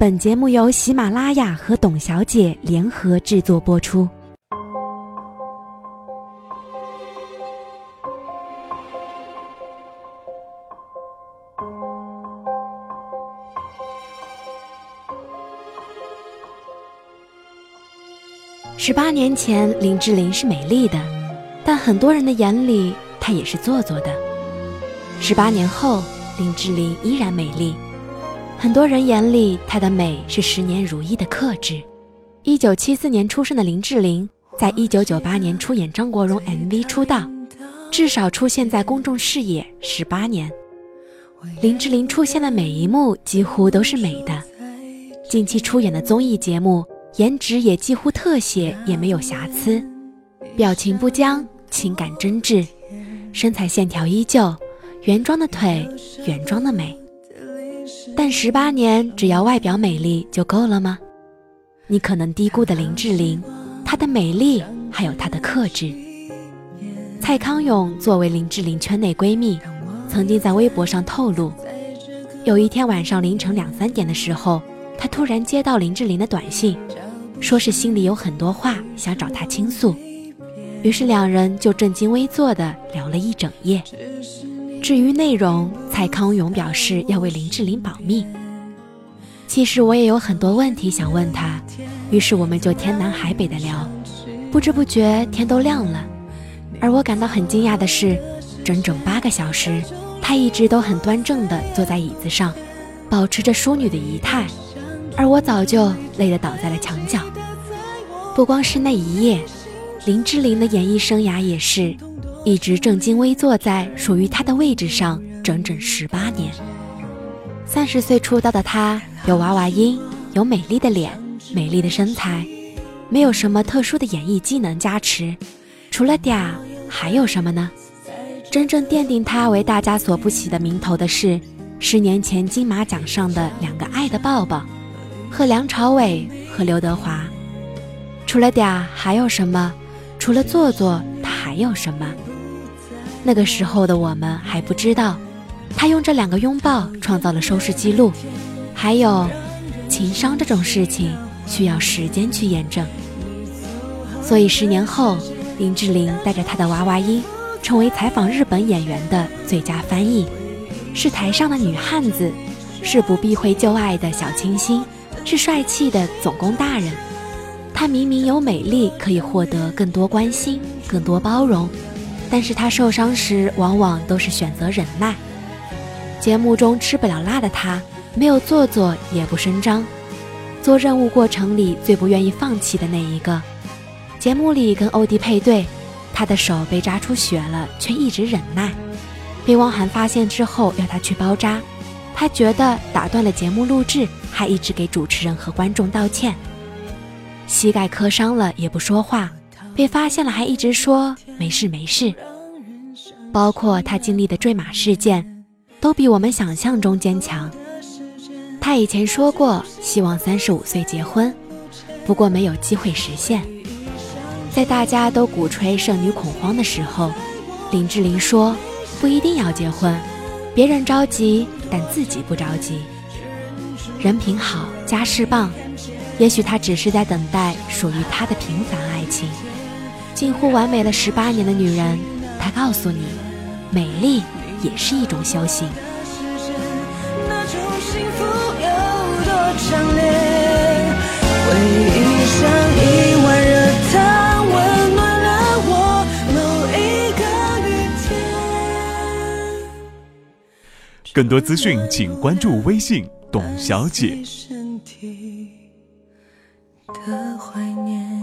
本节目由喜马拉雅和董小姐联合制作播出。十八年前，林志玲是美丽的，但很多人的眼里，她也是做作的。十八年后，林志玲依然美丽。很多人眼里，她的美是十年如一的克制。一九七四年出生的林志玲，在一九九八年出演张国荣 MV 出道，至少出现在公众视野十八年。林志玲出现的每一幕几乎都是美的。近期出演的综艺节目，颜值也几乎特写也没有瑕疵，表情不僵，情感真挚，身材线条依旧，原装的腿，原装的美。但十八年，只要外表美丽就够了吗？你可能低估的林志玲，她的美丽还有她的克制。蔡康永作为林志玲圈内闺蜜，曾经在微博上透露，有一天晚上凌晨两三点的时候，他突然接到林志玲的短信，说是心里有很多话想找她倾诉，于是两人就正襟危坐的聊了一整夜。至于内容，蔡康永表示要为林志玲保密。其实我也有很多问题想问他，于是我们就天南海北的聊，不知不觉天都亮了。而我感到很惊讶的是，整整八个小时，他一直都很端正的坐在椅子上，保持着淑女的仪态，而我早就累得倒在了墙角。不光是那一夜，林志玲的演艺生涯也是。一直正襟危坐在属于他的位置上，整整十八年。三十岁出道的他，有娃娃音，有美丽的脸，美丽的身材，没有什么特殊的演艺技能加持，除了嗲，还有什么呢？真正奠定他为大家所不喜的名头的是，十年前金马奖上的两个爱的抱抱，和梁朝伟和刘德华。除了嗲，还有什么？除了做作，他还有什么？那个时候的我们还不知道，他用这两个拥抱创造了收视记录。还有，情商这种事情需要时间去验证。所以十年后，林志玲带着她的娃娃音，成为采访日本演员的最佳翻译，是台上的女汉子，是不避讳旧爱的小清新，是帅气的总攻大人。她明明有美丽，可以获得更多关心，更多包容。但是他受伤时，往往都是选择忍耐。节目中吃不了辣的他，没有做作，也不声张，做任务过程里最不愿意放弃的那一个。节目里跟欧弟配对，他的手被扎出血了，却一直忍耐。被汪涵发现之后，要他去包扎，他觉得打断了节目录制，还一直给主持人和观众道歉。膝盖磕伤了也不说话。被发现了，还一直说没事没事。包括他经历的坠马事件，都比我们想象中坚强。他以前说过希望三十五岁结婚，不过没有机会实现。在大家都鼓吹剩女恐慌的时候，林志玲说不一定要结婚，别人着急，但自己不着急。人品好，家世棒，也许她只是在等待属于她的平凡爱情。近乎完美了十八年的女人，她告诉你，美丽也是一种修行。更多资讯，请关注微信“董小姐”。的怀念。